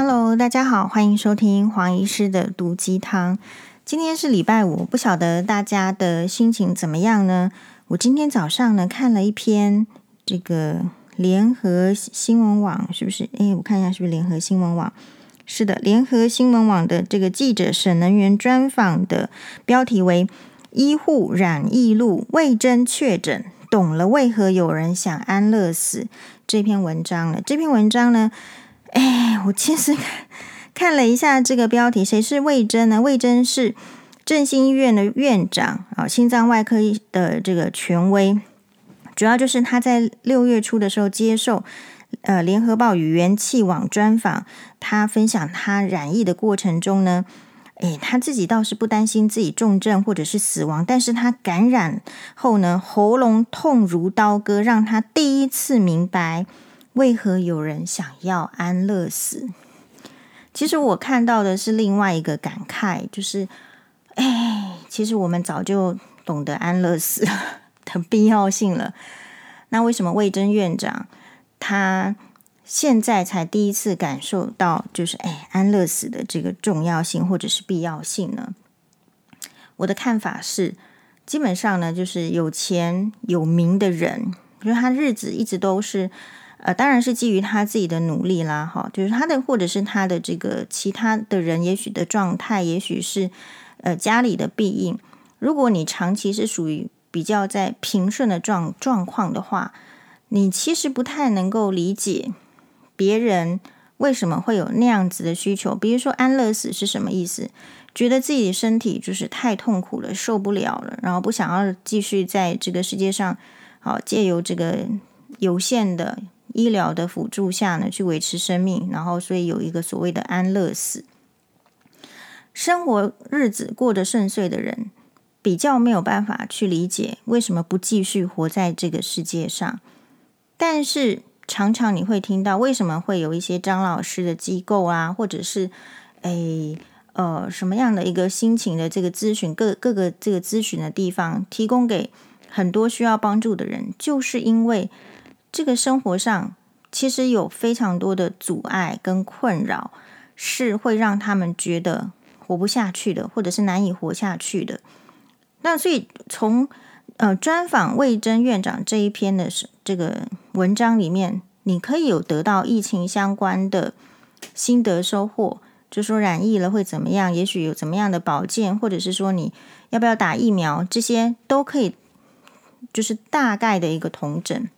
Hello，大家好，欢迎收听黄医师的毒鸡汤。今天是礼拜五，不晓得大家的心情怎么样呢？我今天早上呢看了一篇这个联合新闻网，是不是？诶，我看一下是不是联合新闻网？是的，联合新闻网的这个记者沈能源专访的标题为“医护染疫路未真确诊，懂了为何有人想安乐死”这篇文章了。这篇文章呢，哎，我其实看 看了一下这个标题，谁是魏征呢？魏征是振兴医院的院长啊，心脏外科的这个权威，主要就是他在六月初的时候接受。呃，联合报与元气网专访，他分享他染疫的过程中呢，诶，他自己倒是不担心自己重症或者是死亡，但是他感染后呢，喉咙痛如刀割，让他第一次明白为何有人想要安乐死。其实我看到的是另外一个感慨，就是，哎，其实我们早就懂得安乐死的必要性了。那为什么魏征院长？他现在才第一次感受到，就是哎，安乐死的这个重要性或者是必要性呢？我的看法是，基本上呢，就是有钱有名的人，就是他日子一直都是，呃，当然是基于他自己的努力啦，哈，就是他的或者是他的这个其他的人，也许的状态，也许是呃家里的庇应。如果你长期是属于比较在平顺的状状况的话。你其实不太能够理解别人为什么会有那样子的需求，比如说安乐死是什么意思？觉得自己的身体就是太痛苦了，受不了了，然后不想要继续在这个世界上，好借由这个有限的医疗的辅助下呢，去维持生命，然后所以有一个所谓的安乐死。生活日子过得顺遂的人，比较没有办法去理解为什么不继续活在这个世界上。但是常常你会听到，为什么会有一些张老师的机构啊，或者是诶呃什么样的一个心情的这个咨询，各各个这个咨询的地方，提供给很多需要帮助的人，就是因为这个生活上其实有非常多的阻碍跟困扰，是会让他们觉得活不下去的，或者是难以活下去的。那所以从呃，专访魏征院长这一篇的这个文章里面，你可以有得到疫情相关的心得收获，就说染疫了会怎么样，也许有怎么样的保健，或者是说你要不要打疫苗，这些都可以，就是大概的一个统整。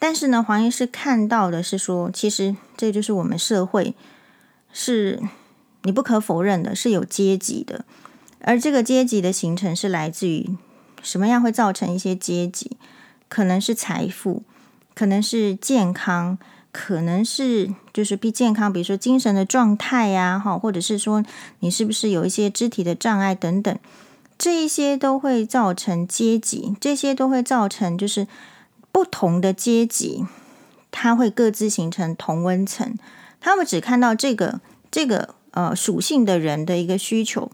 但是呢，黄医师看到的是说，其实这就是我们社会是你不可否认的，是有阶级的，而这个阶级的形成是来自于。什么样会造成一些阶级？可能是财富，可能是健康，可能是就是比健康，比如说精神的状态呀，哈，或者是说你是不是有一些肢体的障碍等等，这一些都会造成阶级，这些都会造成就是不同的阶级，它会各自形成同温层，他们只看到这个这个呃属性的人的一个需求，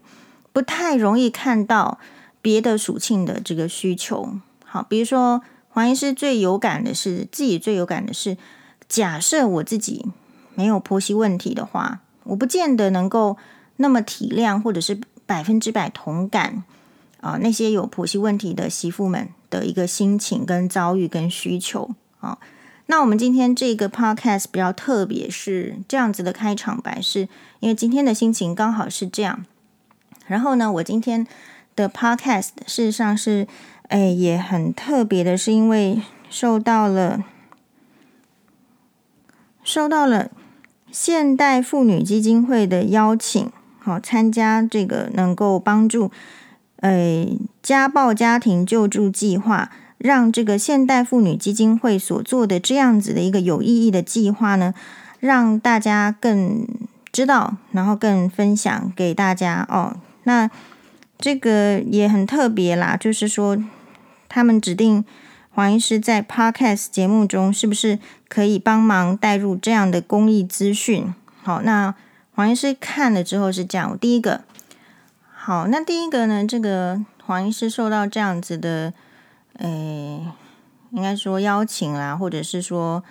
不太容易看到。别的属性的这个需求，好，比如说黄医师最有感的是自己最有感的是，假设我自己没有婆媳问题的话，我不见得能够那么体谅或者是百分之百同感啊那些有婆媳问题的媳妇们的一个心情跟遭遇跟需求啊。那我们今天这个 podcast 比较特别，是这样子的开场白，是因为今天的心情刚好是这样。然后呢，我今天。的 podcast 事实上是，哎，也很特别的，是因为受到了受到了现代妇女基金会的邀请，好参加这个能够帮助，呃，家暴家庭救助计划，让这个现代妇女基金会所做的这样子的一个有意义的计划呢，让大家更知道，然后更分享给大家哦，那。这个也很特别啦，就是说，他们指定黄医师在 Podcast 节目中，是不是可以帮忙带入这样的公益资讯？好，那黄医师看了之后是这样，第一个，好，那第一个呢，这个黄医师受到这样子的，诶，应该说邀请啦，或者是说，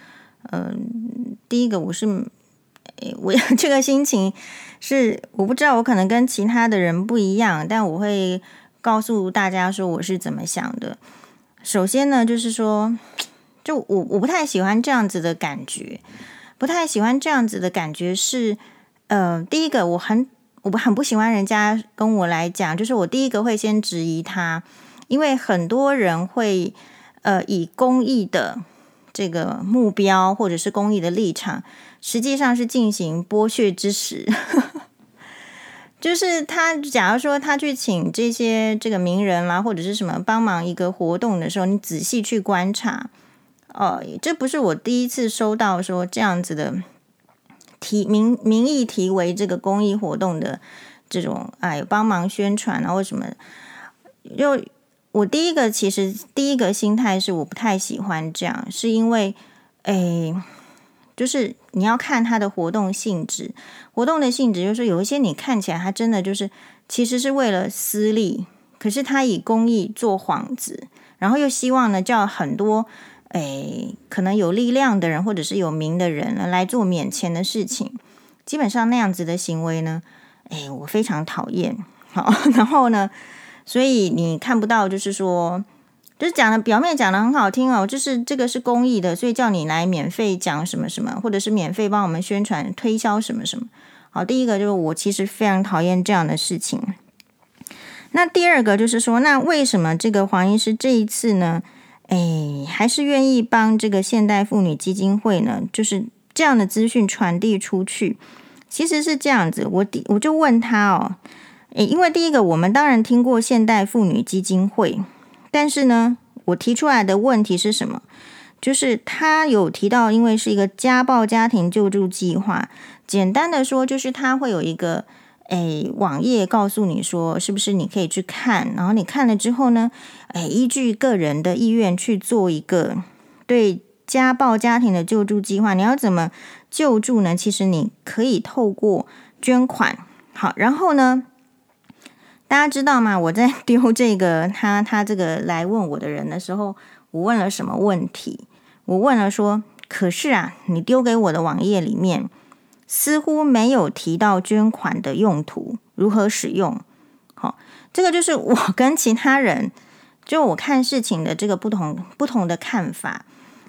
嗯、第一个我是我 这个心情是我不知道，我可能跟其他的人不一样，但我会告诉大家说我是怎么想的。首先呢，就是说，就我我不太喜欢这样子的感觉，不太喜欢这样子的感觉是，呃，第一个我很我很不喜欢人家跟我来讲，就是我第一个会先质疑他，因为很多人会呃以公益的。这个目标或者是公益的立场，实际上是进行剥削之实。就是他，假如说他去请这些这个名人啦，或者是什么帮忙一个活动的时候，你仔细去观察，哦，这不是我第一次收到说这样子的提名名义提为这个公益活动的这种哎帮忙宣传啊，或什么又。我第一个其实第一个心态是我不太喜欢这样，是因为，诶，就是你要看它的活动性质，活动的性质就是有一些你看起来它真的就是其实是为了私利，可是他以公益做幌子，然后又希望呢叫很多诶可能有力量的人或者是有名的人来做免签的事情，基本上那样子的行为呢，诶，我非常讨厌。好，然后呢。所以你看不到，就是说，就是讲的表面讲的很好听哦，就是这个是公益的，所以叫你来免费讲什么什么，或者是免费帮我们宣传推销什么什么。好，第一个就是我其实非常讨厌这样的事情。那第二个就是说，那为什么这个黄医师这一次呢？哎，还是愿意帮这个现代妇女基金会呢？就是这样的资讯传递出去，其实是这样子。我我就问他哦。诶，因为第一个，我们当然听过现代妇女基金会，但是呢，我提出来的问题是什么？就是他有提到，因为是一个家暴家庭救助计划，简单的说，就是他会有一个诶网页告诉你说，是不是你可以去看，然后你看了之后呢，诶，依据个人的意愿去做一个对家暴家庭的救助计划。你要怎么救助呢？其实你可以透过捐款，好，然后呢，大家知道吗？我在 丢这个他他这个来问我的人的时候，我问了什么问题？我问了说：“可是啊，你丢给我的网页里面似乎没有提到捐款的用途，如何使用？”好，这个就是我跟其他人就我看事情的这个不同不同的看法。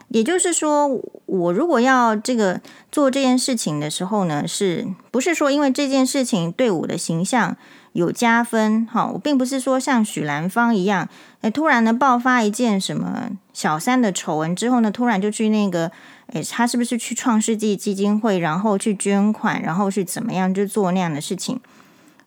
也就是说，我如果要这个做这件事情的时候呢，是不是说因为这件事情对我的形象有加分，哈，我并不是说像许兰芳一样，哎，突然呢爆发一件什么小三的丑闻之后呢，突然就去那个，哎，他是不是去创世纪基金会，然后去捐款，然后是怎么样就做那样的事情？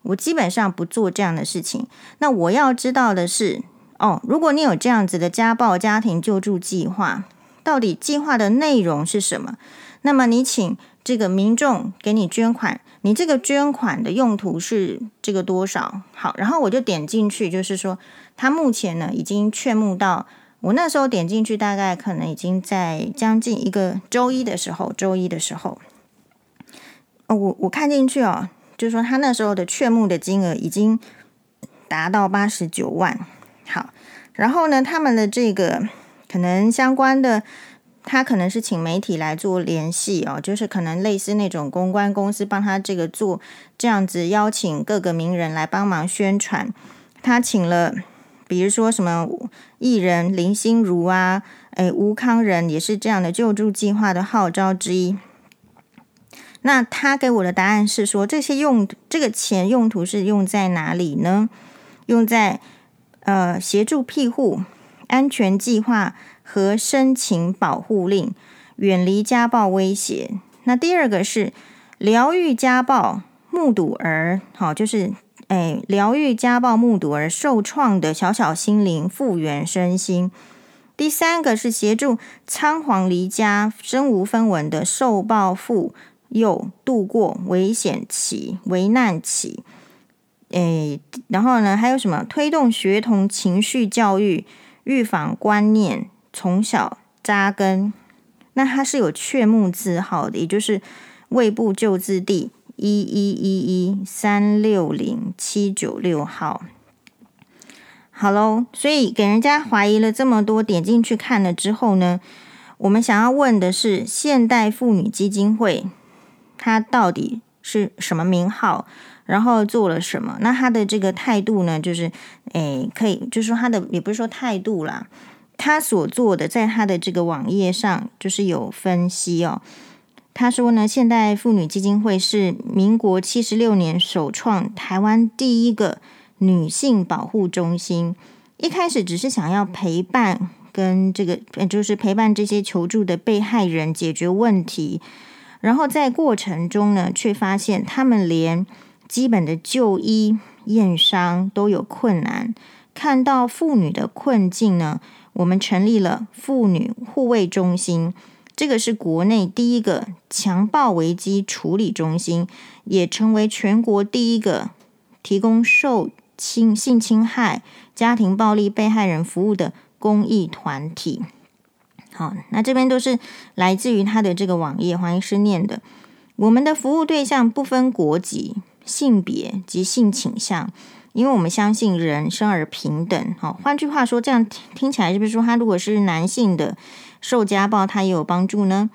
我基本上不做这样的事情。那我要知道的是，哦，如果你有这样子的家暴家庭救助计划，到底计划的内容是什么？那么你请这个民众给你捐款。你这个捐款的用途是这个多少？好，然后我就点进去，就是说，他目前呢已经劝募到，我那时候点进去，大概可能已经在将近一个周一的时候，周一的时候，哦，我我看进去哦，就是说他那时候的劝募的金额已经达到八十九万。好，然后呢，他们的这个可能相关的。他可能是请媒体来做联系哦，就是可能类似那种公关公司帮他这个做这样子，邀请各个名人来帮忙宣传。他请了，比如说什么艺人林心如啊，诶，吴康仁也是这样的救助计划的号召之一。那他给我的答案是说，这些用这个钱用途是用在哪里呢？用在呃协助庇护安全计划。和申请保护令，远离家暴威胁。那第二个是疗愈家暴目睹儿，好，就是诶，疗愈家暴目睹而受创的小小心灵，复原身心。第三个是协助仓皇离家、身无分文的受暴妇幼度过危险期、危难期。诶，然后呢，还有什么？推动学童情绪教育，预防观念。从小扎根，那它是有劝募字号的，也就是胃部救治地一一一一三六零七九六号。好喽，所以给人家怀疑了这么多，点进去看了之后呢，我们想要问的是，现代妇女基金会它到底是什么名号，然后做了什么。那他的这个态度呢，就是诶，可以，就是说他的也不是说态度啦，他所做的，在他的这个网页上就是有分析哦。他说呢，现代妇女基金会是民国七十六年首创台湾第一个女性保护中心。一开始只是想要陪伴跟这个，就是陪伴这些求助的被害人解决问题，然后在过程中呢，却发现他们连基本的就医验伤都有困难。看到妇女的困境呢，我们成立了妇女护卫中心。这个是国内第一个强暴危机处理中心，也成为全国第一个提供受侵性侵害、家庭暴力被害人服务的公益团体。好，那这边都是来自于他的这个网页，黄医师念的。我们的服务对象不分国籍、性别及性倾向，因为我们相信人生而平等。好，换句话说，这样听起来是不是说他如果是男性的？受家暴，他也有帮助呢。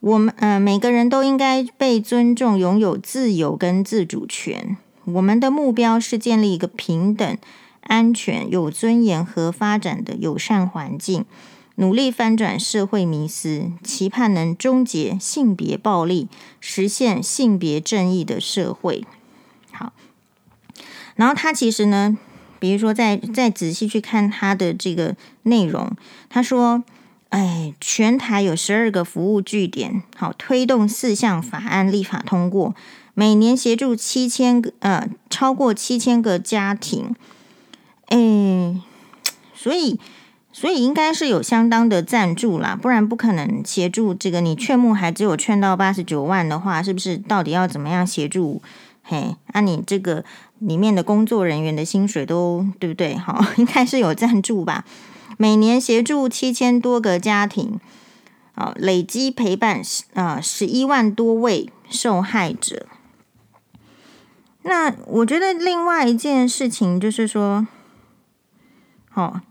我们呃，每个人都应该被尊重，拥有自由跟自主权。我们的目标是建立一个平等、安全、有尊严和发展的友善环境，努力翻转社会迷思，期盼能终结性别暴力，实现性别正义的社会。好，然后他其实呢，比如说再再仔细去看他的这个内容，他说。哎，全台有十二个服务据点，好，推动四项法案立法通过，每年协助七千个呃超过七千个家庭，哎，所以所以应该是有相当的赞助啦，不然不可能协助这个。你劝募还只有劝到八十九万的话，是不是？到底要怎么样协助？嘿，那、你这个里面的工作人员的薪水都对不对？好，应该是有赞助吧。每年协助七千多个家庭，啊，累积陪伴啊十一万多位受害者。那我觉得另外一件事情就是说，哦，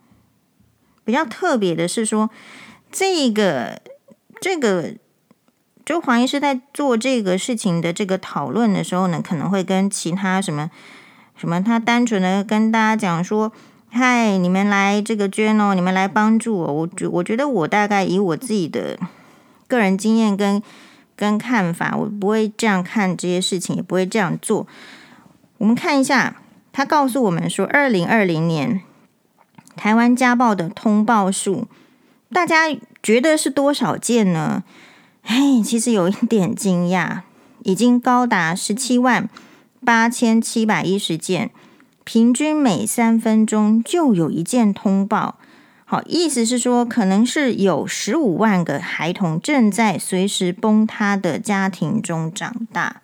比较特别的是说，这个这个，就黄医师在做这个事情的这个讨论的时候呢，可能会跟其他什么什么，他单纯的跟大家讲说。嗨，你们来这个捐哦，你们来帮助我。我觉我觉得我大概以我自己的个人经验跟跟看法，我不会这样看这些事情，也不会这样做。我们看一下，他告诉我们说，二零二零年台湾家暴的通报数，大家觉得是多少件呢？嘿，其实有一点惊讶，已经高达十七万八千七百一十件。平均每三分钟就有一件通报，好，意思是说，可能是有十五万个孩童正在随时崩塌的家庭中长大。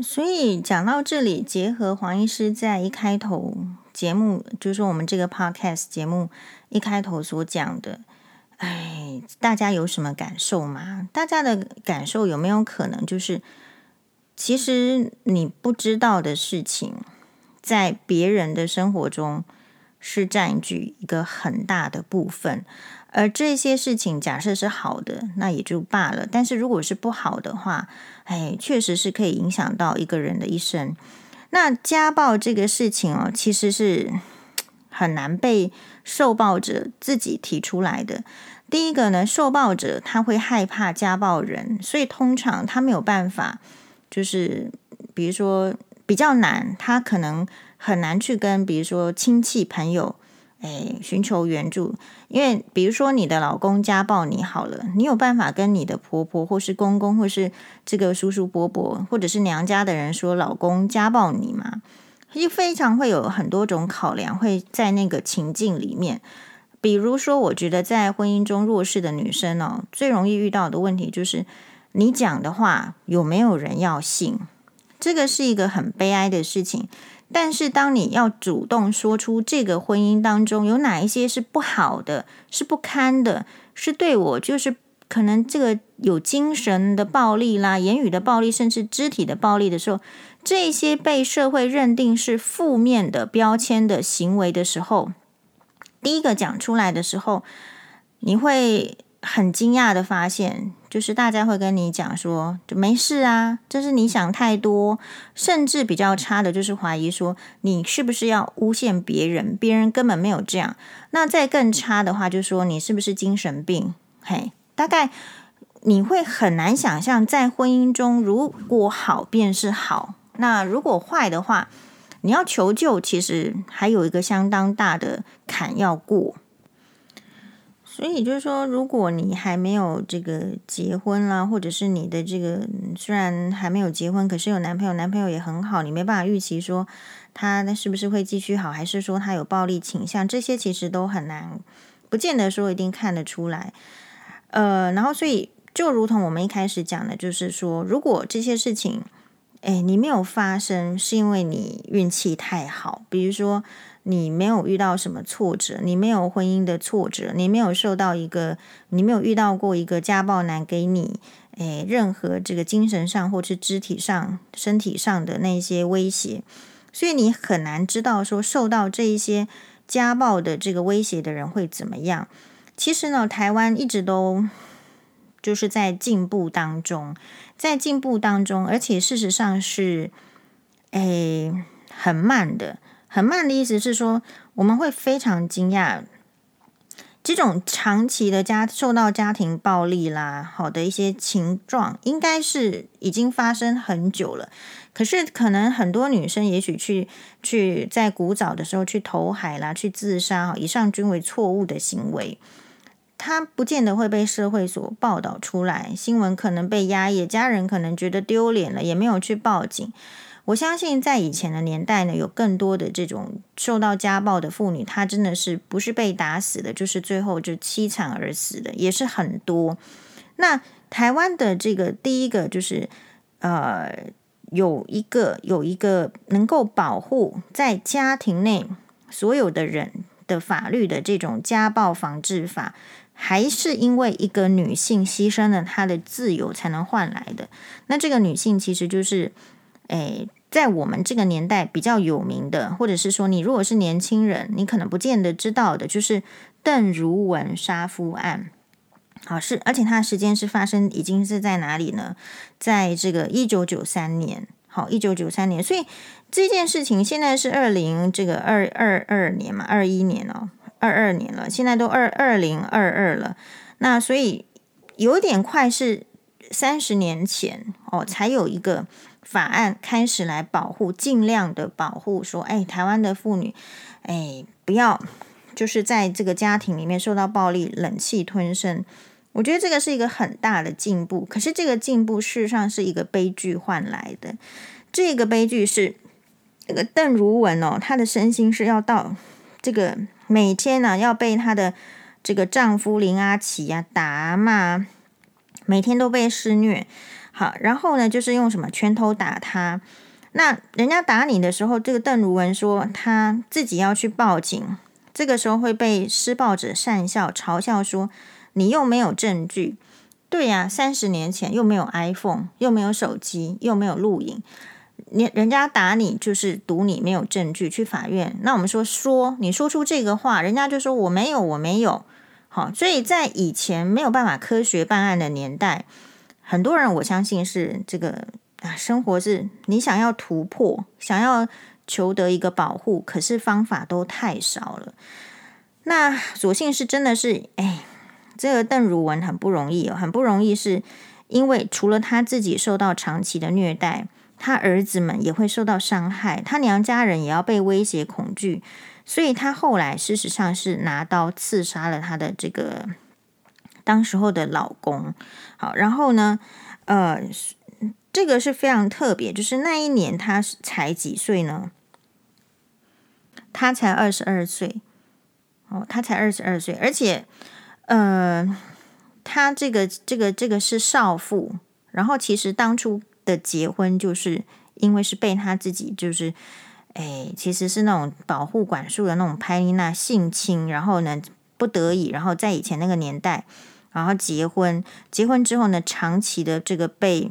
所以讲到这里，结合黄医师在一开头节目，就是我们这个 podcast 节目一开头所讲的，哎，大家有什么感受吗？大家的感受有没有可能就是？其实你不知道的事情，在别人的生活中是占据一个很大的部分，而这些事情假设是好的，那也就罢了。但是如果是不好的话，哎，确实是可以影响到一个人的一生。那家暴这个事情哦，其实是 很难被受暴者自己提出来的。第一个呢，受暴者他会害怕家暴人，所以通常他没有办法。就是比如说比较难，他可能很难去跟比如说亲戚朋友哎寻求援助，因为比如说你的老公家暴你好了，你有办法跟你的婆婆或是公公或是这个叔叔伯伯或者是娘家的人说老公家暴你吗？就非常会有很多种考量会在那个情境里面。比如说，我觉得在婚姻中弱势的女生哦，最容易遇到的问题就是。你讲的话有没有人要信？这个是一个很悲哀的事情。但是当你要主动说出这个婚姻当中有哪一些是不好的、是不堪的、是对我就是可能这个有精神的暴力啦、言语的暴力，甚至肢体的暴力的时候，这些被社会认定是负面的标签的行为的时候，第一个讲出来的时候，你会很惊讶的发现，就是大家会跟你讲说，就没事啊，这是你想太多，甚至比较差的就是怀疑说你是不是要诬陷别人，别人根本没有这样。那再更差的话，就说你是不是精神病？嘿，大概你会很难想象，在婚姻中如果好便是好，那如果坏的话，你要求救，其实还有一个相当大的坎要过。所以就是说，如果你还没有这个结婚啦，或者是你的这个虽然还没有结婚，可是有男朋友，男朋友也很好，你没办法预期说他那是不是会继续好，还是说他有暴力倾向，这些其实都很难，不见得说一定看得出来。呃，然后所以就如同我们一开始讲的，就是说，如果这些事情，哎，你没有发生，是因为你运气太好，比如说。你没有遇到什么挫折，你没有婚姻的挫折，你没有受到一个，你没有遇到过一个家暴男给你，诶，任何这个精神上或是肢体上、身体上的那些威胁，所以你很难知道说受到这一些家暴的这个威胁的人会怎么样。其实呢，台湾一直都就是在进步当中，在进步当中，而且事实上是，诶，很慢的。很慢的意思是说，我们会非常惊讶，这种长期的家受到家庭暴力啦，好的一些情状，应该是已经发生很久了。可是，可能很多女生也许去去在古早的时候去投海啦，去自杀哈，以上均为错误的行为。他不见得会被社会所报道出来，新闻可能被压抑，家人可能觉得丢脸了，也没有去报警。我相信在以前的年代呢，有更多的这种受到家暴的妇女，她真的是不是被打死的，就是最后就凄惨而死的，也是很多。那台湾的这个第一个就是，呃，有一个有一个能够保护在家庭内所有的人的法律的这种家暴防治法，还是因为一个女性牺牲了她的自由才能换来的。那这个女性其实就是，诶。在我们这个年代比较有名的，或者是说你如果是年轻人，你可能不见得知道的，就是邓如文杀夫案。好，是而且它的时间是发生已经是在哪里呢？在这个一九九三年。好，一九九三年。所以这件事情现在是二零这个二二二年嘛，二一年哦，二二年了，现在都二二零二二了。那所以有点快是三十年前哦，才有一个。法案开始来保护，尽量的保护，说，哎，台湾的妇女，哎，不要就是在这个家庭里面受到暴力，忍气吞声。我觉得这个是一个很大的进步，可是这个进步事实上是一个悲剧换来的。这个悲剧是这个邓如文哦，她的身心是要到这个每天呢要被她的这个丈夫林阿奇呀打骂，每天都被施虐。好，然后呢，就是用什么拳头打他。那人家打你的时候，这个邓如文说他自己要去报警，这个时候会被施暴者讪笑嘲笑说你又没有证据。对呀，三十年前又没有 iPhone，又没有手机，又没有录影，你人家打你就是赌你没有证据，去法院。那我们说说你说出这个话，人家就说我没有，我没有。好，所以在以前没有办法科学办案的年代。很多人我相信是这个啊，生活是你想要突破，想要求得一个保护，可是方法都太少了。那所幸是真的是，哎，这个邓如文很不容易哦，很不容易，是因为除了他自己受到长期的虐待，他儿子们也会受到伤害，他娘家人也要被威胁恐惧，所以他后来事实上是拿刀刺杀了他的这个。当时候的老公，好，然后呢，呃，这个是非常特别，就是那一年他才几岁呢？他才二十二岁，哦，他才二十二岁，而且，呃，他这个这个这个是少妇，然后其实当初的结婚就是因为是被他自己就是，哎，其实是那种保护管束的那种拍丽娜性侵，然后呢不得已，然后在以前那个年代。然后结婚，结婚之后呢，长期的这个被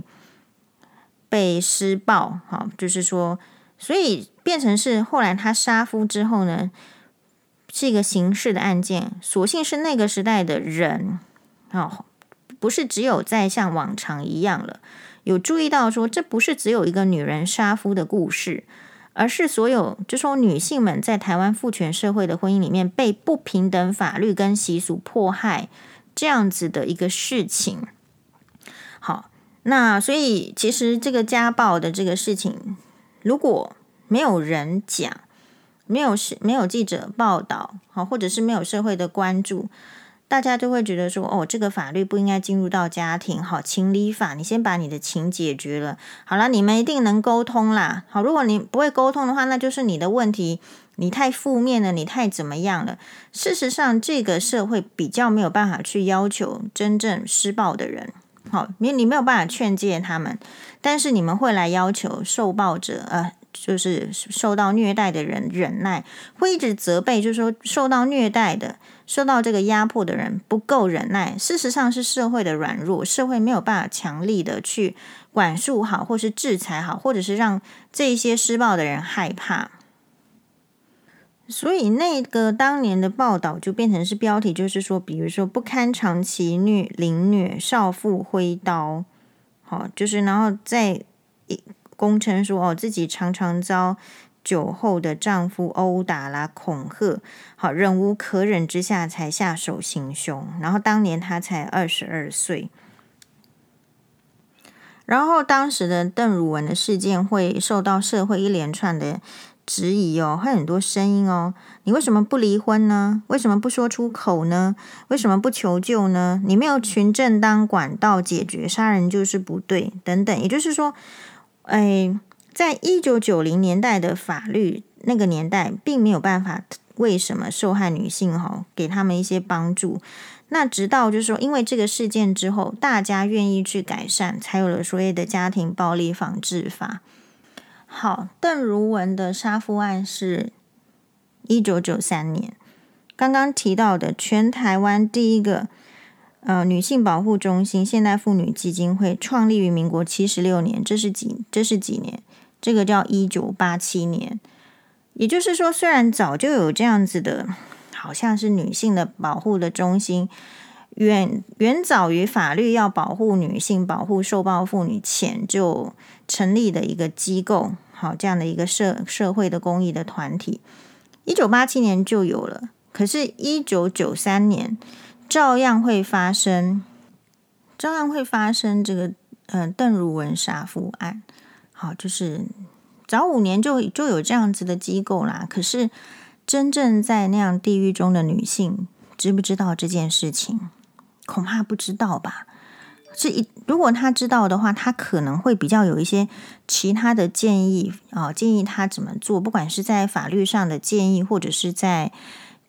被施暴，哈，就是说，所以变成是后来他杀夫之后呢，是一个刑事的案件。所幸是那个时代的人，哦，不是只有在像往常一样了。有注意到说，这不是只有一个女人杀夫的故事，而是所有就说女性们在台湾父权社会的婚姻里面被不平等法律跟习俗迫害这样子的一个事情。好，那所以其实这个家暴的这个事情，如果没有人讲，没有是没有记者报道，好，或者是没有社会的关注。大家就会觉得说，哦，这个法律不应该进入到家庭，好，情理法，你先把你的情解决了，好了，你们一定能沟通啦。好，如果你不会沟通的话，那就是你的问题，你太负面了，你太怎么样了？事实上，这个社会比较没有办法去要求真正施暴的人，好，你你没有办法劝诫他们，但是你们会来要求受暴者，呃。就是受到虐待的人忍耐，会一直责备，就是说受到虐待的、受到这个压迫的人不够忍耐。事实上是社会的软弱，社会没有办法强力的去管束好，或是制裁好，或者是让这些施暴的人害怕。所以那个当年的报道就变成是标题，就是说，比如说不堪长期虐凌虐，少妇挥刀，好，就是然后再一。供称说：“哦，自己常常遭酒后的丈夫殴打啦、恐吓，好，忍无可忍之下才下手行凶。然后当年她才二十二岁。然后当时的邓汝文的事件会受到社会一连串的质疑哦，会很多声音哦，你为什么不离婚呢？为什么不说出口呢？为什么不求救呢？你没有群正当管道解决，杀人就是不对，等等。也就是说。”哎，在一九九零年代的法律那个年代，并没有办法为什么受害女性哈给他们一些帮助。那直到就是说，因为这个事件之后，大家愿意去改善，才有了所谓的家庭暴力防治法。好，邓如文的杀夫案是一九九三年，刚刚提到的全台湾第一个。呃，女性保护中心现代妇女基金会创立于民国七十六年，这是几？这是几年？这个叫一九八七年。也就是说，虽然早就有这样子的，好像是女性的保护的中心，远远早于法律要保护女性、保护受暴妇女前就成立的一个机构，好，这样的一个社社会的公益的团体，一九八七年就有了。可是，一九九三年。照样会发生，照样会发生这个呃邓如文杀夫案。好，就是早五年就就有这样子的机构啦。可是真正在那样地狱中的女性，知不知道这件事情？恐怕不知道吧。是一如果她知道的话，她可能会比较有一些其他的建议啊，建议她怎么做，不管是在法律上的建议，或者是在。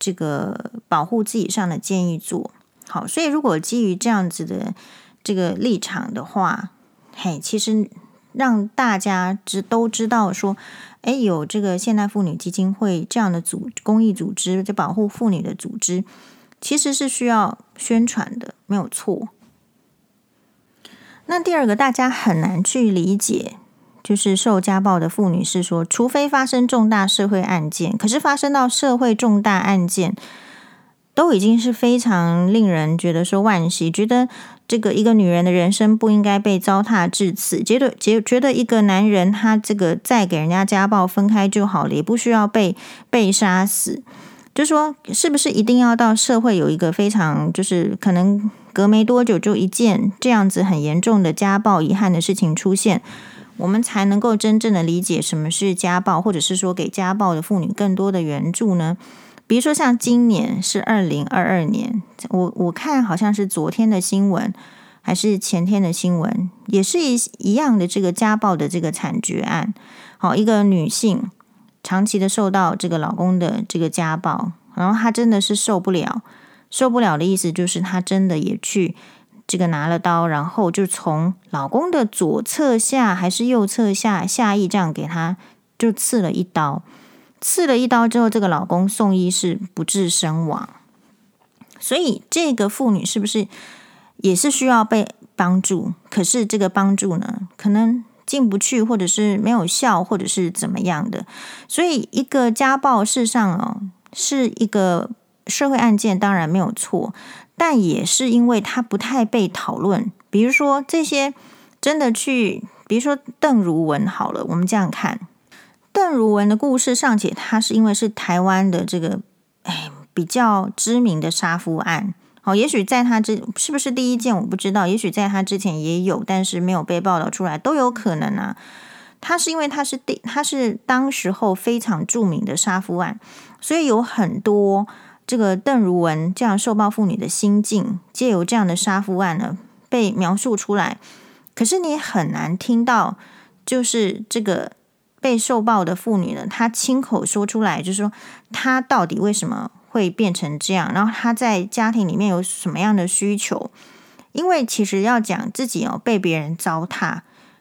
这个保护自己上的建议做好，所以如果基于这样子的这个立场的话，嘿，其实让大家知都知道说，哎，有这个现代妇女基金会这样的组公益组织，就保护妇女的组织，其实是需要宣传的，没有错。那第二个，大家很难去理解。就是受家暴的妇女是说，除非发生重大社会案件，可是发生到社会重大案件，都已经是非常令人觉得说惋惜，觉得这个一个女人的人生不应该被糟蹋至此，觉得觉觉得一个男人他这个再给人家家暴分开就好了，也不需要被被杀死，就说是不是一定要到社会有一个非常就是可能隔没多久就一件这样子很严重的家暴遗憾的事情出现？我们才能够真正的理解什么是家暴，或者是说给家暴的妇女更多的援助呢？比如说像今年是二零二二年，我我看好像是昨天的新闻还是前天的新闻，也是一一样的这个家暴的这个惨绝案。好，一个女性长期的受到这个老公的这个家暴，然后她真的是受不了，受不了的意思就是她真的也去。这个拿了刀，然后就从老公的左侧下还是右侧下下翼这样给他就刺了一刀，刺了一刀之后，这个老公送医是不治身亡。所以这个妇女是不是也是需要被帮助？可是这个帮助呢，可能进不去，或者是没有效，或者是怎么样的？所以一个家暴事上哦，是一个社会案件，当然没有错。但也是因为他不太被讨论。比如说这些真的去，比如说邓如文好了，我们这样看邓如文的故事尚且，他是因为是台湾的这个哎比较知名的杀夫案。好，也许在他之是不是第一件我不知道，也许在他之前也有，但是没有被报道出来，都有可能啊。他是因为他是第他是当时候非常著名的杀夫案，所以有很多。这个邓如文这样受暴妇女的心境，借由这样的杀夫案呢，被描述出来。可是你很难听到，就是这个被受暴的妇女呢，她亲口说出来，就是说她到底为什么会变成这样，然后她在家庭里面有什么样的需求？因为其实要讲自己哦，被别人糟蹋，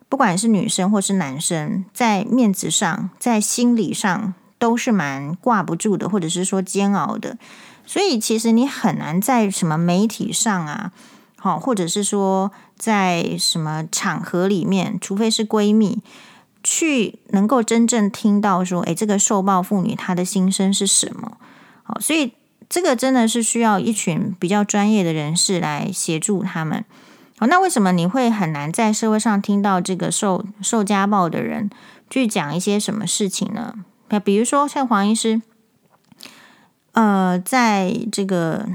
不管是女生或是男生，在面子上，在心理上。都是蛮挂不住的，或者是说煎熬的，所以其实你很难在什么媒体上啊，好，或者是说在什么场合里面，除非是闺蜜，去能够真正听到说，诶，这个受暴妇女她的心声是什么？好，所以这个真的是需要一群比较专业的人士来协助他们。好，那为什么你会很难在社会上听到这个受受家暴的人去讲一些什么事情呢？那比如说像黄医师，呃，在这个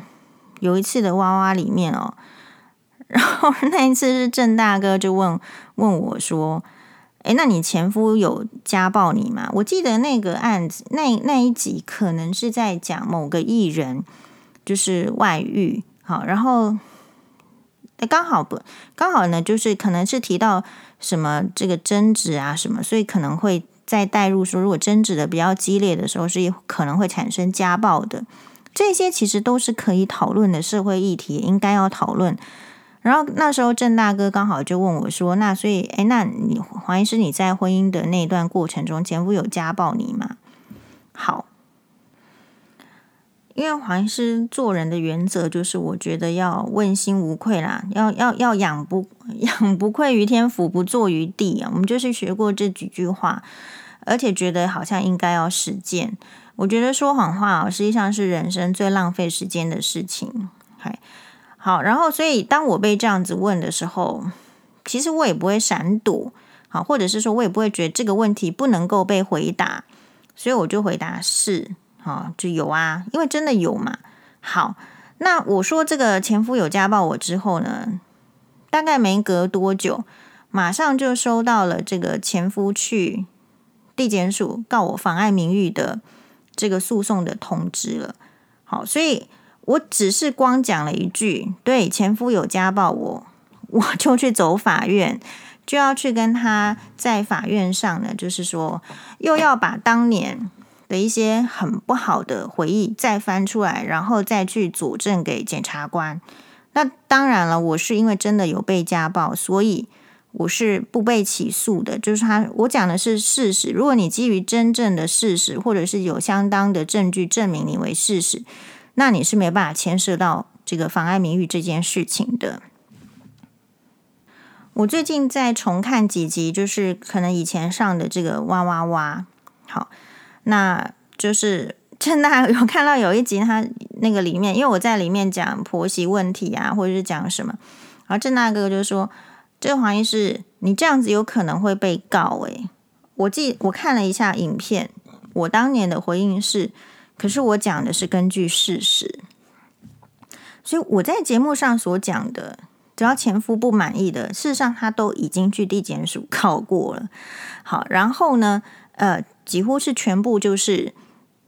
有一次的娃娃里面哦，然后那一次是郑大哥就问问我说：“诶，那你前夫有家暴你吗？”我记得那个案子那那一集可能是在讲某个艺人就是外遇，好，然后刚好不刚好呢，就是可能是提到什么这个争执啊什么，所以可能会。再带入说，如果争执的比较激烈的时候，是可能会产生家暴的。这些其实都是可以讨论的社会议题，应该要讨论。然后那时候郑大哥刚好就问我说：“那所以，诶，那你黄医师你在婚姻的那段过程中，前夫有家暴你吗？”好，因为黄医师做人的原则就是，我觉得要问心无愧啦，要要要养不 养不愧于天，俯不怍于地啊。我们就是学过这几句话。而且觉得好像应该要实践。我觉得说谎话啊，实际上是人生最浪费时间的事情。嗨，好，然后所以当我被这样子问的时候，其实我也不会闪躲，好，或者是说我也不会觉得这个问题不能够被回答，所以我就回答是，好，就有啊，因为真的有嘛。好，那我说这个前夫有家暴我之后呢，大概没隔多久，马上就收到了这个前夫去。地检署告我妨碍名誉的这个诉讼的通知了，好，所以我只是光讲了一句，对，前夫有家暴我，我就去走法院，就要去跟他在法院上呢，就是说又要把当年的一些很不好的回忆再翻出来，然后再去佐证给检察官。那当然了，我是因为真的有被家暴，所以。我是不被起诉的，就是他，我讲的是事实。如果你基于真正的事实，或者是有相当的证据证明你为事实，那你是没办法牵涉到这个妨碍名誉这件事情的。我最近在重看几集，就是可能以前上的这个哇哇哇，好，那就是真的有看到有一集，他那个里面，因为我在里面讲婆媳问题啊，或者是讲什么，然后郑大哥就说。这个怀疑是你这样子有可能会被告诶，我记我看了一下影片，我当年的回应是，可是我讲的是根据事实，所以我在节目上所讲的，只要前夫不满意的，事实上他都已经去地检署告过了。好，然后呢，呃，几乎是全部就是。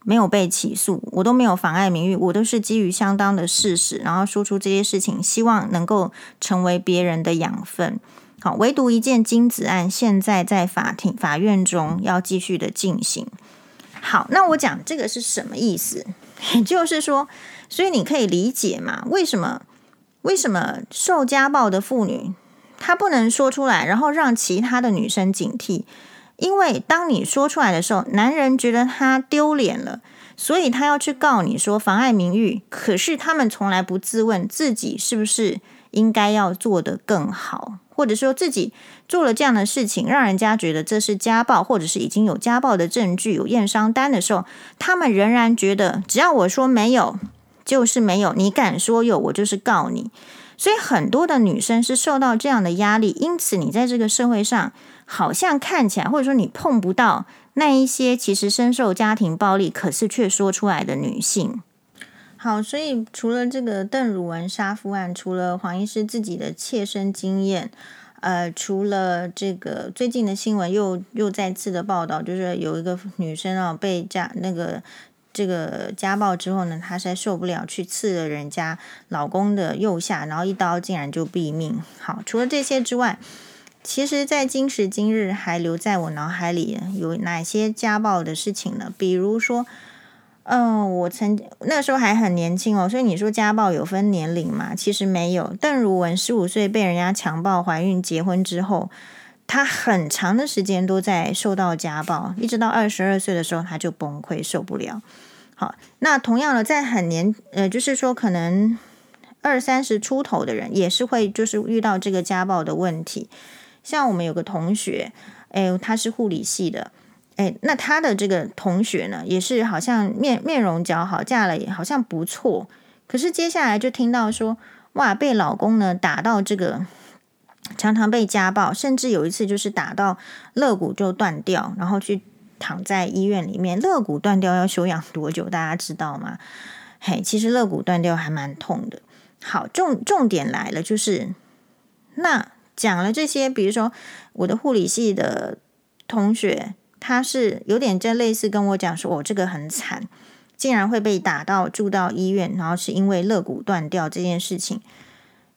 没有被起诉，我都没有妨碍名誉，我都是基于相当的事实，然后说出这些事情，希望能够成为别人的养分。好，唯独一件金子案，现在在法庭、法院中要继续的进行。好，那我讲这个是什么意思？就是说，所以你可以理解嘛？为什么？为什么受家暴的妇女她不能说出来，然后让其他的女生警惕？因为当你说出来的时候，男人觉得他丢脸了，所以他要去告你说妨碍名誉。可是他们从来不自问自己是不是应该要做得更好，或者说自己做了这样的事情，让人家觉得这是家暴，或者是已经有家暴的证据、有验伤单的时候，他们仍然觉得只要我说没有，就是没有，你敢说有，我就是告你。所以很多的女生是受到这样的压力，因此你在这个社会上好像看起来，或者说你碰不到那一些其实深受家庭暴力，可是却说出来的女性。好，所以除了这个邓汝文杀夫案，除了黄医师自己的切身经验，呃，除了这个最近的新闻又又再次的报道，就是有一个女生啊被家那个这个家暴之后呢，她实在受不了，去刺了人家老公的右下，然后一刀竟然就毙命。好，除了这些之外，其实，在今时今日还留在我脑海里有哪些家暴的事情呢？比如说。嗯、我曾那时候还很年轻哦，所以你说家暴有分年龄嘛？其实没有。邓如文十五岁被人家强暴怀孕结婚之后，她很长的时间都在受到家暴，一直到二十二岁的时候，她就崩溃受不了。好，那同样的，在很年呃，就是说可能二三十出头的人，也是会就是遇到这个家暴的问题。像我们有个同学，哎，他是护理系的。哎，那他的这个同学呢，也是好像面面容姣好，嫁了也好像不错。可是接下来就听到说，哇，被老公呢打到这个，常常被家暴，甚至有一次就是打到肋骨就断掉，然后去躺在医院里面。肋骨断掉要休养多久？大家知道吗？嘿，其实肋骨断掉还蛮痛的。好，重重点来了，就是那讲了这些，比如说我的护理系的同学。他是有点就类似跟我讲说，我、这个很惨，竟然会被打到住到医院，然后是因为肋骨断掉这件事情。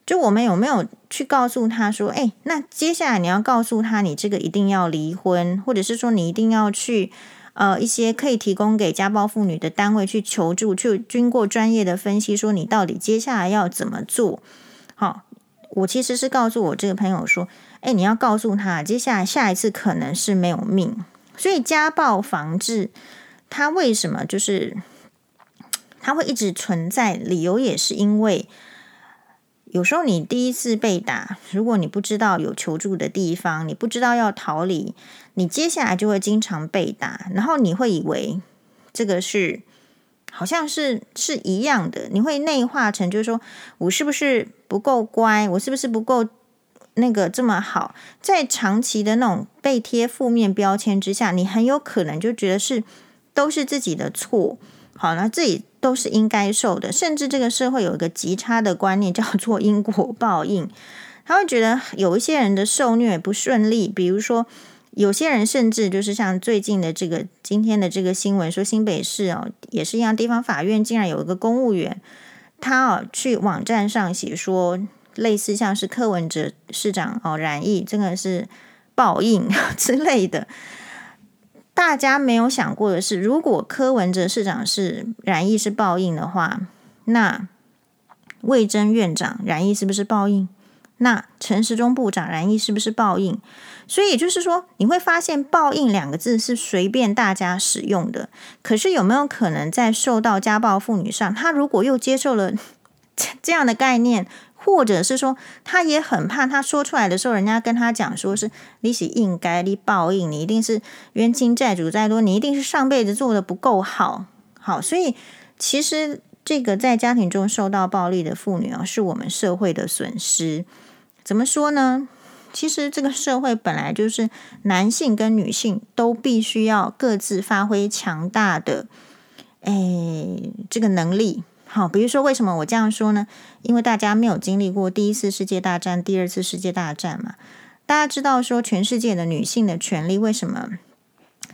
就我们有没有去告诉他说，哎，那接下来你要告诉他，你这个一定要离婚，或者是说你一定要去呃一些可以提供给家暴妇女的单位去求助，去经过专业的分析，说你到底接下来要怎么做？好，我其实是告诉我这个朋友说，哎，你要告诉他，接下来下一次可能是没有命。所以家暴防治，它为什么就是它会一直存在？理由也是因为有时候你第一次被打，如果你不知道有求助的地方，你不知道要逃离，你接下来就会经常被打，然后你会以为这个是好像是是一样的，你会内化成就是说我是不是不够乖，我是不是不够。那个这么好，在长期的那种被贴负面标签之下，你很有可能就觉得是都是自己的错，好，那自己都是应该受的。甚至这个社会有一个极差的观念叫做因果报应，他会觉得有一些人的受虐不顺利，比如说有些人甚至就是像最近的这个今天的这个新闻说，新北市哦也是一样，地方法院竟然有一个公务员，他哦去网站上写说。类似像是柯文哲市长哦染疫，真的是报应 之类的。大家没有想过的是，如果柯文哲市长是染疫是报应的话，那魏珍院长染疫是不是报应？那陈时中部长染疫是不是报应？所以也就是说，你会发现“报应”两个字是随便大家使用的。可是有没有可能在受到家暴妇女上，她如果又接受了 这样的概念？或者是说，他也很怕，他说出来的时候，人家跟他讲说是你是应该你报应，你一定是冤亲债主再多，你一定是上辈子做的不够好，好，所以其实这个在家庭中受到暴力的妇女啊，是我们社会的损失。怎么说呢？其实这个社会本来就是男性跟女性都必须要各自发挥强大的，诶，这个能力。好，比如说为什么我这样说呢？因为大家没有经历过第一次世界大战、第二次世界大战嘛。大家知道说，全世界的女性的权利为什么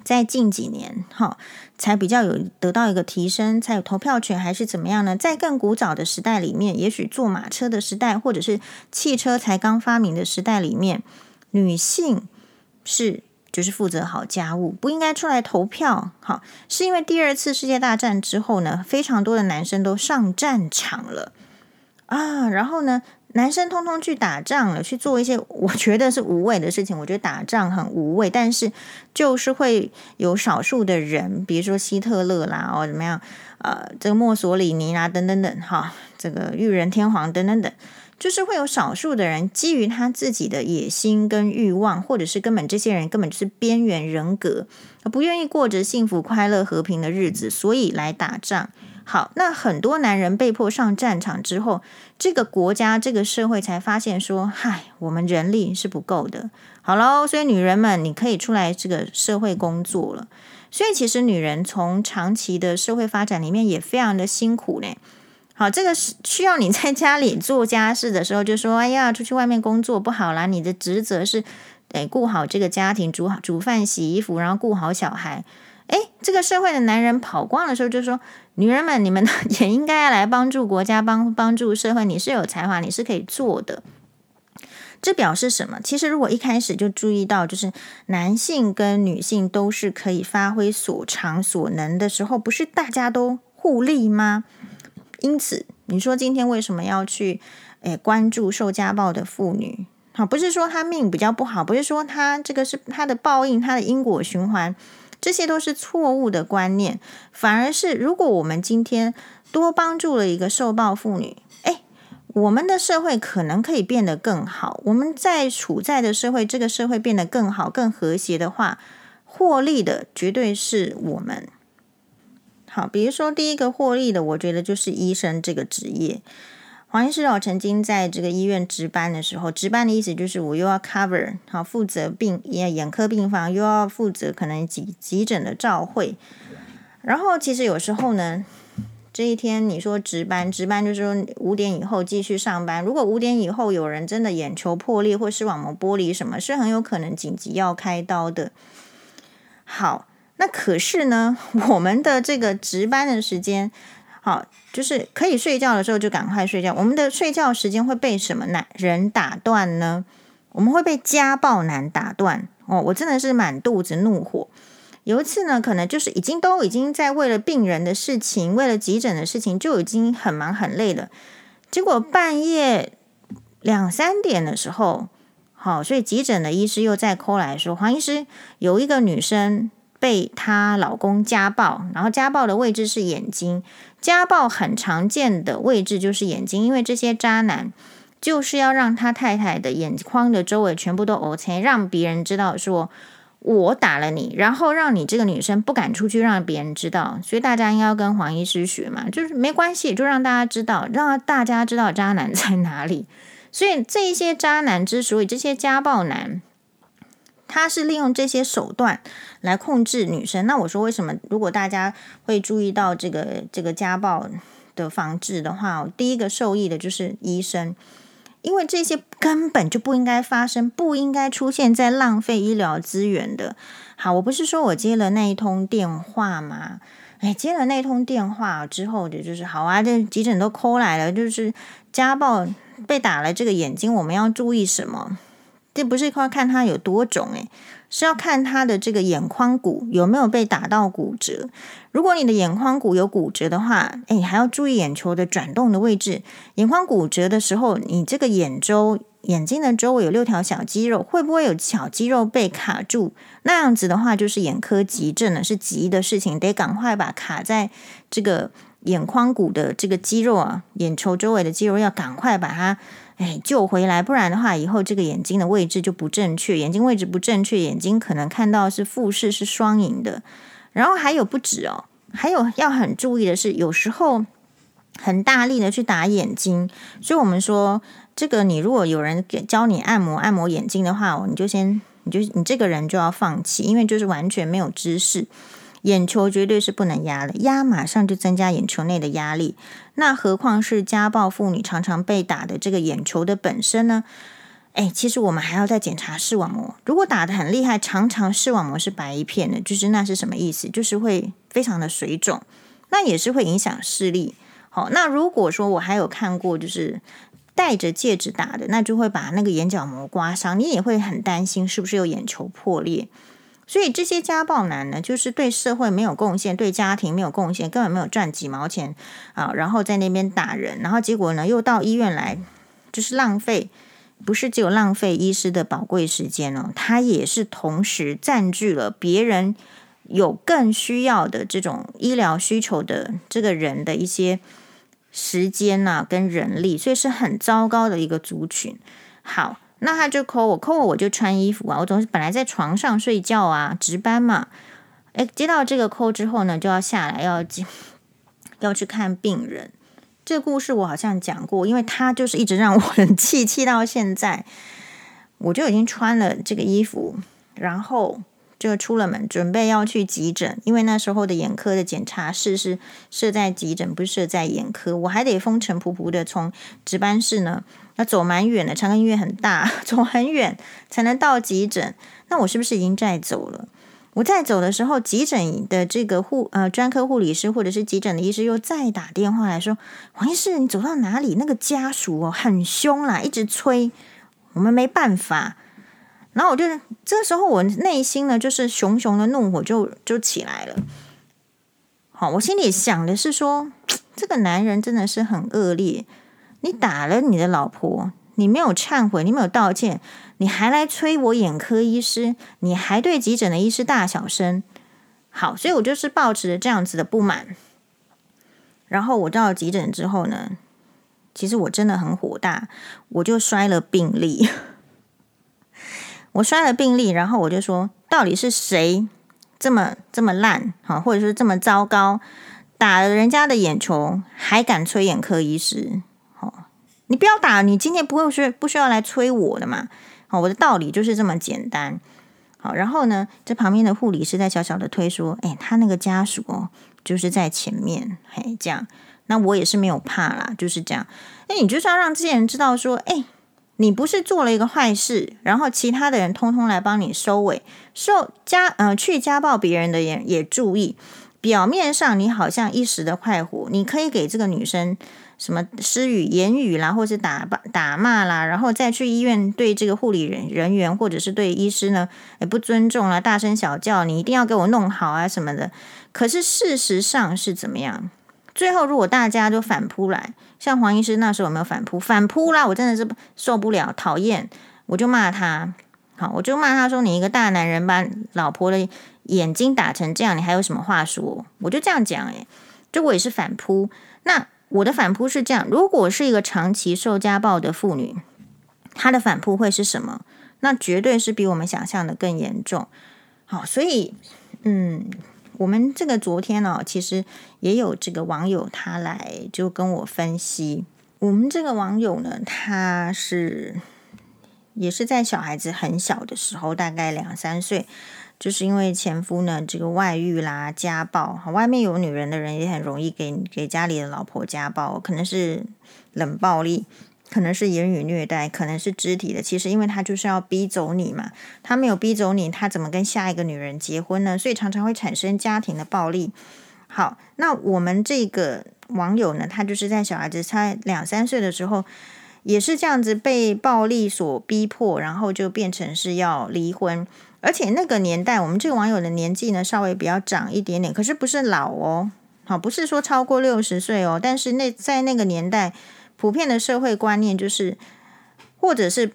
在近几年哈才比较有得到一个提升，才有投票权还是怎么样呢？在更古早的时代里面，也许坐马车的时代，或者是汽车才刚发明的时代里面，女性是。就是负责好家务，不应该出来投票。好，是因为第二次世界大战之后呢，非常多的男生都上战场了啊。然后呢，男生通通去打仗了，去做一些我觉得是无谓的事情。我觉得打仗很无谓，但是就是会有少数的人，比如说希特勒啦，或怎么样，呃，这个墨索里尼啦，等等等，哈，这个裕仁天皇等等等。就是会有少数的人基于他自己的野心跟欲望，或者是根本这些人根本就是边缘人格，不愿意过着幸福、快乐、和平的日子，所以来打仗。好，那很多男人被迫上战场之后，这个国家、这个社会才发现说，嗨，我们人力是不够的。好喽，所以女人们，你可以出来这个社会工作了。所以其实女人从长期的社会发展里面也非常的辛苦呢。好，这个是需要你在家里做家事的时候，就说，哎呀，出去外面工作不好啦，你的职责是得顾好这个家庭，煮好煮饭、洗衣服，然后顾好小孩。哎，这个社会的男人跑光的时候，就说。女人们，你们 也应该来帮助国家，帮帮助社会。你是有才华，你是可以做的。这表示什么？其实，如果一开始就注意到，就是男性跟女性都是可以发挥所长所能的时候，不是大家都互利吗？因此，你说今天为什么要去诶关注受家暴的妇女？好，不是说她命比较不好，不是说她这个是她的报应，她的因果循环。这些都是错误的观念，反而是如果我们今天多帮助了一个受暴妇女，哎，我们的社会可能可以变得更好。我们在处在的社会，这个社会变得更好、更和谐的话，获利的绝对是我们。好，比如说第一个获利的，我觉得就是医生这个职业。黄医师哦，曾经在这个医院值班的时候，值班的意思就是我又要 cover 好负责病眼眼科病房，又要负责可能急急诊的照会。然后其实有时候呢，这一天你说值班，值班就是说五点以后继续上班。如果五点以后有人真的眼球破裂或视网膜剥离什么，是很有可能紧急要开刀的。好，那可是呢，我们的这个值班的时间。好，就是可以睡觉的时候就赶快睡觉。我们的睡觉时间会被什么男人打断呢？我们会被家暴男打断哦！我真的是满肚子怒火。有一次呢，可能就是已经都已经在为了病人的事情，为了急诊的事情，就已经很忙很累了。结果半夜两三点的时候，好，所以急诊的医师又再 call 来说，黄医师有一个女生。被她老公家暴，然后家暴的位置是眼睛。家暴很常见的位置就是眼睛，因为这些渣男就是要让他太太的眼眶的周围全部都 OK，让别人知道说我打了你，然后让你这个女生不敢出去，让别人知道。所以大家应该要跟黄医师学嘛，就是没关系，就让大家知道，让大家知道渣男在哪里。所以这些渣男之所以这些家暴男。他是利用这些手段来控制女生。那我说，为什么如果大家会注意到这个这个家暴的防治的话，第一个受益的就是医生，因为这些根本就不应该发生，不应该出现在浪费医疗资源的。好，我不是说我接了那一通电话吗？哎，接了那通电话之后的就是好啊，这急诊都 call 来了，就是家暴被打了这个眼睛，我们要注意什么？这不是要看它有多肿诶，是要看他的这个眼眶骨有没有被打到骨折。如果你的眼眶骨有骨折的话，诶，还要注意眼球的转动的位置。眼眶骨折的时候，你这个眼周眼睛的周围有六条小肌肉，会不会有小肌肉被卡住？那样子的话，就是眼科急症了，是急的事情，得赶快把卡在这个眼眶骨的这个肌肉啊，眼球周围的肌肉要赶快把它。哎，救回来，不然的话，以后这个眼睛的位置就不正确。眼睛位置不正确，眼睛可能看到是复视是双影的。然后还有不止哦，还有要很注意的是，有时候很大力的去打眼睛。所以我们说，这个你如果有人给教你按摩按摩眼睛的话，你就先，你就你这个人就要放弃，因为就是完全没有知识。眼球绝对是不能压的，压马上就增加眼球内的压力。那何况是家暴妇女常常被打的这个眼球的本身呢？诶，其实我们还要再检查视网膜。如果打得很厉害，常常视网膜是白一片的，就是那是什么意思？就是会非常的水肿，那也是会影响视力。好，那如果说我还有看过，就是戴着戒指打的，那就会把那个眼角膜刮伤，你也会很担心是不是有眼球破裂。所以这些家暴男呢，就是对社会没有贡献，对家庭没有贡献，根本没有赚几毛钱啊，然后在那边打人，然后结果呢又到医院来，就是浪费，不是只有浪费医师的宝贵时间哦，他也是同时占据了别人有更需要的这种医疗需求的这个人的一些时间呐，跟人力，所以是很糟糕的一个族群。好。那他就扣我扣我我就穿衣服啊，我总是本来在床上睡觉啊，值班嘛。诶，接到这个扣之后呢，就要下来要要去看病人。这个故事我好像讲过，因为他就是一直让我很气，气到现在，我就已经穿了这个衣服，然后就出了门，准备要去急诊，因为那时候的眼科的检查室是设在急诊，不是设在眼科，我还得风尘仆仆的从值班室呢，要走蛮远的，长庚医院很大，走很远才能到急诊，那我是不是已经在走了？我在走的时候，急诊的这个护呃专科护理师或者是急诊的医师又再打电话来说：“黄医师，你走到哪里？那个家属哦很凶啦，一直催，我们没办法。”然后我就这时候我内心呢就是熊熊的怒火就就起来了。好，我心里想的是说，这个男人真的是很恶劣，你打了你的老婆。你没有忏悔，你没有道歉，你还来催我眼科医师，你还对急诊的医师大小声。好，所以我就是抱持着这样子的不满。然后我到急诊之后呢，其实我真的很火大，我就摔了病历。我摔了病历，然后我就说，到底是谁这么这么烂，哈，或者说这么糟糕，打了人家的眼球，还敢催眼科医师？你不要打，你今天不会是不需要来催我的嘛？好，我的道理就是这么简单。好，然后呢，这旁边的护理师在小小的推说：“哎，他那个家属哦，就是在前面，嘿，这样。那我也是没有怕啦，就是这样。那你就是要让这些人知道说，哎，你不是做了一个坏事，然后其他的人通通来帮你收尾，受家呃去家暴别人的人也注意。表面上你好像一时的快活，你可以给这个女生。”什么施语言语啦，或是打打骂啦，然后再去医院对这个护理人人员或者是对医师呢，也不尊重啦，大声小叫，你一定要给我弄好啊什么的。可是事实上是怎么样？最后如果大家都反扑来，像黄医师那时候有没有反扑？反扑啦，我真的是受不了，讨厌，我就骂他。好，我就骂他说：“你一个大男人把老婆的眼睛打成这样，你还有什么话说？”我就这样讲，诶，就我也是反扑。那。我的反扑是这样：如果是一个长期受家暴的妇女，她的反扑会是什么？那绝对是比我们想象的更严重。好，所以，嗯，我们这个昨天呢、其实也有这个网友他来就跟我分析。我们这个网友呢，他是也是在小孩子很小的时候，大概两三岁。就是因为前夫呢，这个外遇啦、家暴，外面有女人的人也很容易给给家里的老婆家暴，可能是冷暴力，可能是言语虐待，可能是肢体的。其实因为他就是要逼走你嘛，他没有逼走你，他怎么跟下一个女人结婚呢？所以常常会产生家庭的暴力。好，那我们这个网友呢，他就是在小孩子才两三岁的时候，也是这样子被暴力所逼迫，然后就变成是要离婚。而且那个年代，我们这个网友的年纪呢，稍微比较长一点点，可是不是老哦，好，不是说超过六十岁哦。但是那在那个年代，普遍的社会观念就是，或者是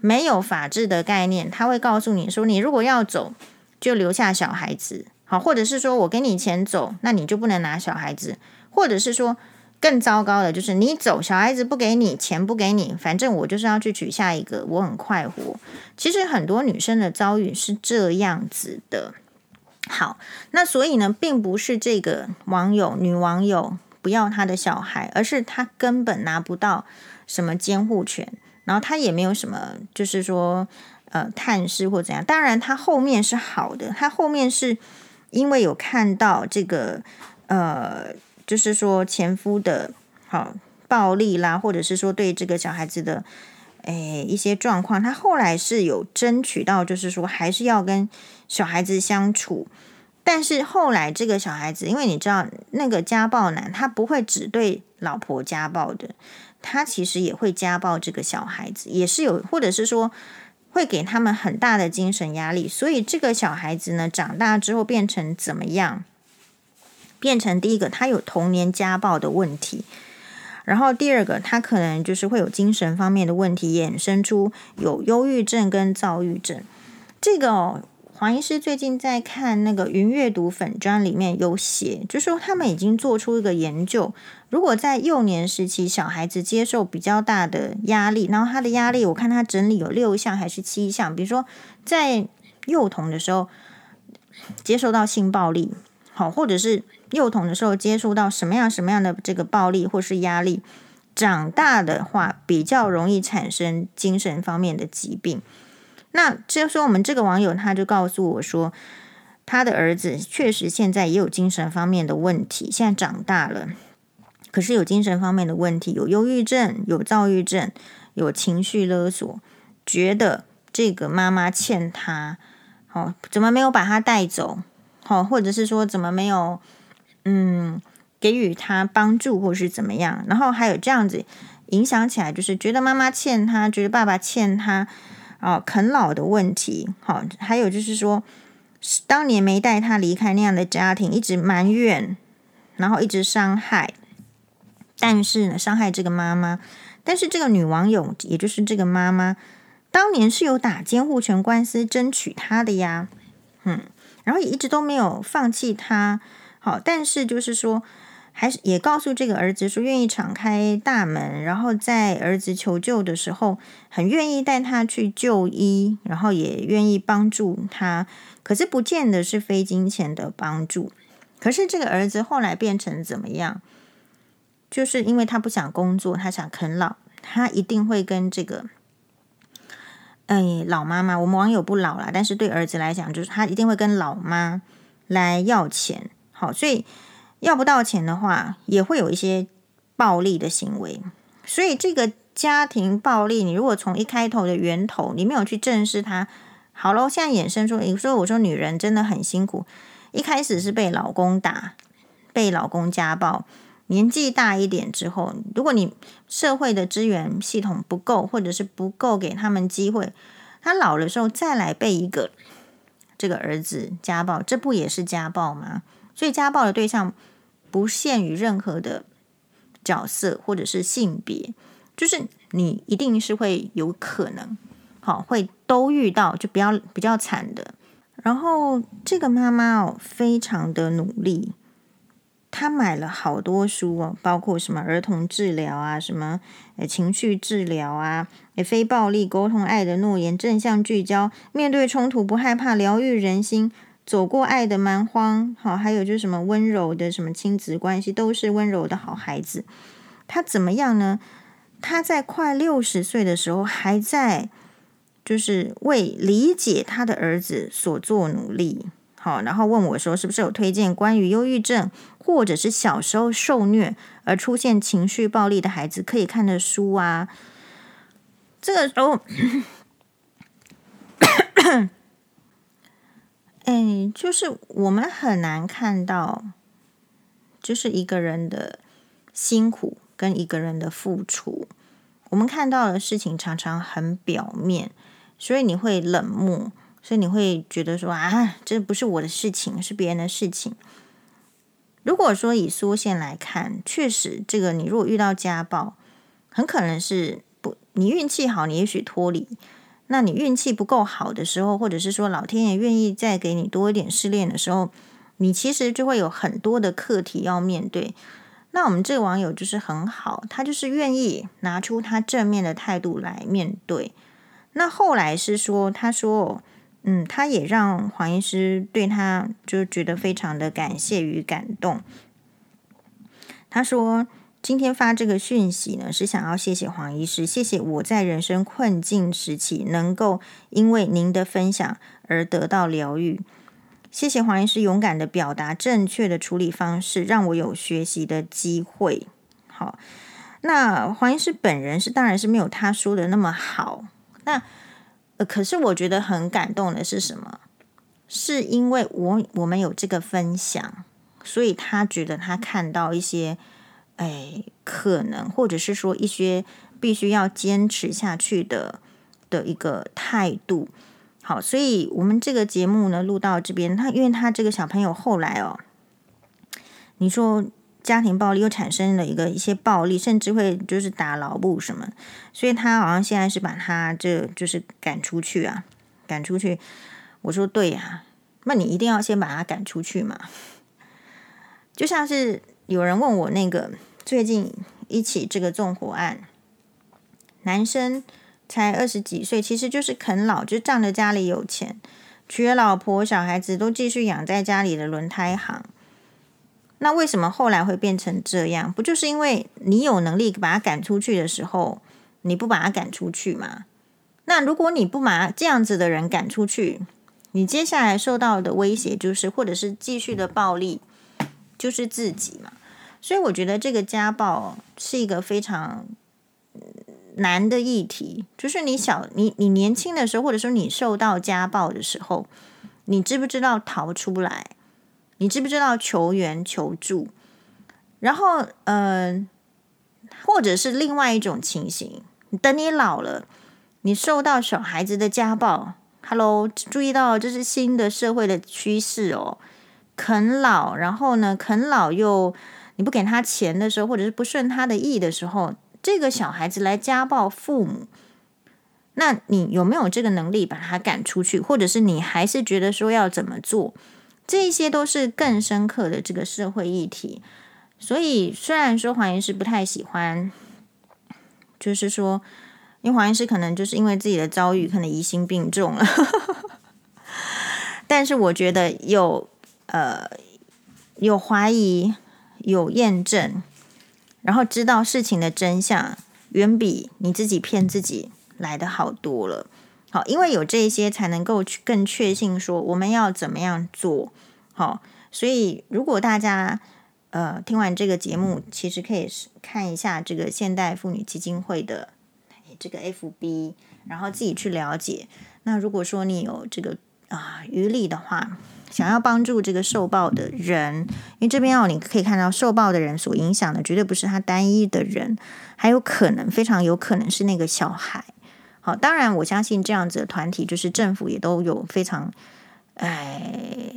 没有法治的概念，他会告诉你说，你如果要走，就留下小孩子，好，或者是说我给你钱走，那你就不能拿小孩子，或者是说。更糟糕的就是你走，小孩子不给你钱，不给你，反正我就是要去娶下一个，我很快活。其实很多女生的遭遇是这样子的。好，那所以呢，并不是这个网友女网友不要他的小孩，而是他根本拿不到什么监护权，然后他也没有什么，就是说呃探视或怎样。当然，他后面是好的，他后面是因为有看到这个呃。就是说前夫的好暴力啦，或者是说对这个小孩子的诶一些状况，他后来是有争取到，就是说还是要跟小孩子相处。但是后来这个小孩子，因为你知道那个家暴男，他不会只对老婆家暴的，他其实也会家暴这个小孩子，也是有，或者是说会给他们很大的精神压力。所以这个小孩子呢，长大之后变成怎么样？变成第一个，他有童年家暴的问题，然后第二个，他可能就是会有精神方面的问题，衍生出有忧郁症跟躁郁症。这个哦，黄医师最近在看那个云阅读粉专里面有写，就是说他们已经做出一个研究，如果在幼年时期小孩子接受比较大的压力，然后他的压力，我看他整理有六项还是七项，比如说在幼童的时候接受到性暴力，好，或者是。幼童的时候接触到什么样什么样的这个暴力或是压力，长大的话比较容易产生精神方面的疾病。那就说我们这个网友他就告诉我说，他的儿子确实现在也有精神方面的问题，现在长大了，可是有精神方面的问题，有忧郁症，有躁郁症，有情绪勒索，觉得这个妈妈欠他，好，怎么没有把他带走？好，或者是说怎么没有，嗯，给予他帮助，或是怎么样？然后还有这样子影响起来，就是觉得妈妈欠他，觉得爸爸欠他，啊，啃老的问题。好，还有就是说。当年没带他离开那样的家庭，一直埋怨，然后一直伤害，但是呢，伤害这个妈妈。但是这个女网友，也就是这个妈妈，当年是有打监护权官司争取他的呀，嗯，然后也一直都没有放弃他。好，但是就是说，还是也告诉这个儿子说，愿意敞开大门，然后在儿子求救的时候，很愿意带他去就医，然后也愿意帮助他。可是不见得是非金钱的帮助。可是这个儿子后来变成怎么样？就是因为他不想工作，他想啃老，他一定会跟这个，哎，老妈妈。我们网友不老了，但是对儿子来讲，就是他一定会跟老妈来要钱。好，所以要不到钱的话，也会有一些暴力的行为。所以这个家庭暴力，你如果从一开头的源头，你没有去正视它。好了，现在衍生说，你说我说女人真的很辛苦。一开始是被老公打，被老公家暴，年纪大一点之后，如果你社会的资源系统不够，或者是不够给他们机会，他老的时候再来被一个这个儿子家暴，这不也是家暴吗？所以家暴的对象不限于任何的角色或者是性别，就是你一定是会有可能。好，会都遇到，就比较比较惨的。然后这个妈妈哦，非常的努力，她买了好多书哦，包括什么儿童治疗啊，什么呃情绪治疗啊，非暴力沟通、爱的诺言、正向聚焦、面对冲突不害怕、疗愈人心、走过爱的蛮荒。好，还有就是什么温柔的什么亲子关系，都是温柔的好孩子。他怎么样呢？他在快六十岁的时候还在。就是为理解他的儿子所做努力，好，然后问我说，是不是有推荐关于忧郁症或者是小时候受虐而出现情绪暴力的孩子可以看的书啊？这个时候，哎，就是我们很难看到，就是一个人的辛苦跟一个人的付出，我们看到的事情常常很表面。所以你会冷漠，所以你会觉得说啊，这不是我的事情，是别人的事情。如果说以缩线来看，确实，这个你如果遇到家暴，很可能是不，你运气好，你也许脱离；那你运气不够好的时候，或者是说老天爷愿意再给你多一点试炼的时候，你其实就会有很多的课题要面对。那我们这个网友就是很好，他就是愿意拿出他正面的态度来面对。那后来是说，他说，嗯，他也让黄医师对他就觉得非常的感谢与感动。他说，今天发这个讯息呢，是想要谢谢黄医师，谢谢我在人生困境时期能够因为您的分享而得到疗愈。谢谢黄医师勇敢的表达正确的处理方式，让我有学习的机会。好，那黄医师本人是当然是没有他说的那么好。那呃，可是我觉得很感动的是什么？是因为我我们有这个分享，所以他觉得他看到一些，哎，可能或者是说一些必须要坚持下去的的一个态度。好，所以我们这个节目呢录到这边，他因为他这个小朋友后来哦，你说。家庭暴力又产生了一个一些暴力，甚至会就是打老母什么，所以他好像现在是把他这就是赶出去啊，赶出去。我说对呀，那你一定要先把他赶出去嘛。就像是有人问我那个最近一起这个纵火案，男生才二十几岁，其实就是啃老，就仗着家里有钱，娶了老婆，小孩子都继续养在家里的轮胎行。那为什么后来会变成这样？不就是因为你有能力把他赶出去的时候，你不把他赶出去吗？那如果你不把这样子的人赶出去，你接下来受到的威胁就是，或者是继续的暴力，就是自己嘛。所以我觉得这个家暴是一个非常难的议题。就是你小你你年轻的时候，或者说你受到家暴的时候，你知不知道逃出来？你知不知道求援求助？然后，呃，或者是另外一种情形，等你老了，你受到小孩子的家暴，Hello，注意到这是新的社会的趋势哦。啃老，然后呢，啃老又你不给他钱的时候，或者是不顺他的意的时候，这个小孩子来家暴父母，那你有没有这个能力把他赶出去？或者是你还是觉得说要怎么做？这些都是更深刻的这个社会议题，所以虽然说黄医师不太喜欢，就是说，因为黄医师可能就是因为自己的遭遇，可能疑心病重了，但是我觉得有呃有怀疑、有验证，然后知道事情的真相，远比你自己骗自己来的好多了。好，因为有这些，才能够去更确信说我们要怎么样做。好，所以如果大家呃听完这个节目，其实可以看一下这个现代妇女基金会的这个 FB，然后自己去了解。那如果说你有这个啊余力的话，想要帮助这个受暴的人，因为这边哦你可以看到受暴的人所影响的绝对不是他单一的人，还有可能非常有可能是那个小孩。好，当然我相信这样子的团体，就是政府也都有非常，哎，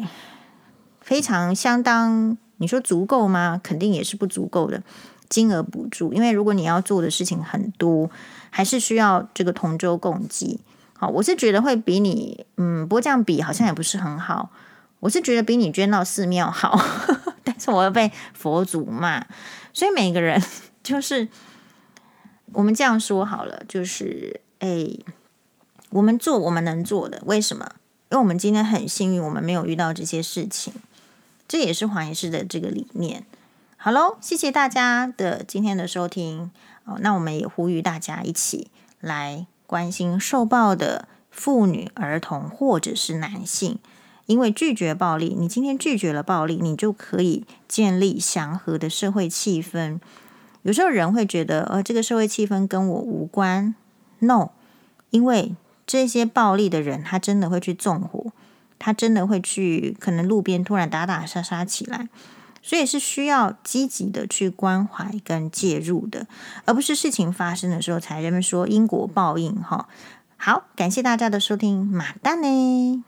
非常相当，你说足够吗？肯定也是不足够的金额补助，因为如果你要做的事情很多，还是需要这个同舟共济。好，我是觉得会比你，嗯，不过这样比好像也不是很好。我是觉得比你捐到寺庙好，但是我要被佛祖骂，所以每个人就是我们这样说好了，就是。哎，我们做我们能做的，为什么？因为我们今天很幸运，我们没有遇到这些事情，这也是黄医师的这个理念。好喽，谢谢大家的今天的收听。哦，那我们也呼吁大家一起来关心受暴的妇女、儿童或者是男性，因为拒绝暴力，你今天拒绝了暴力，你就可以建立祥和的社会气氛。有时候人会觉得，呃，这个社会气氛跟我无关。No，因为这些暴力的人，他真的会去纵火，他真的会去可能路边突然打打杀杀起来，所以是需要积极的去关怀跟介入的，而不是事情发生的时候才人们说因果报应哈。好，感谢大家的收听，马丹呢。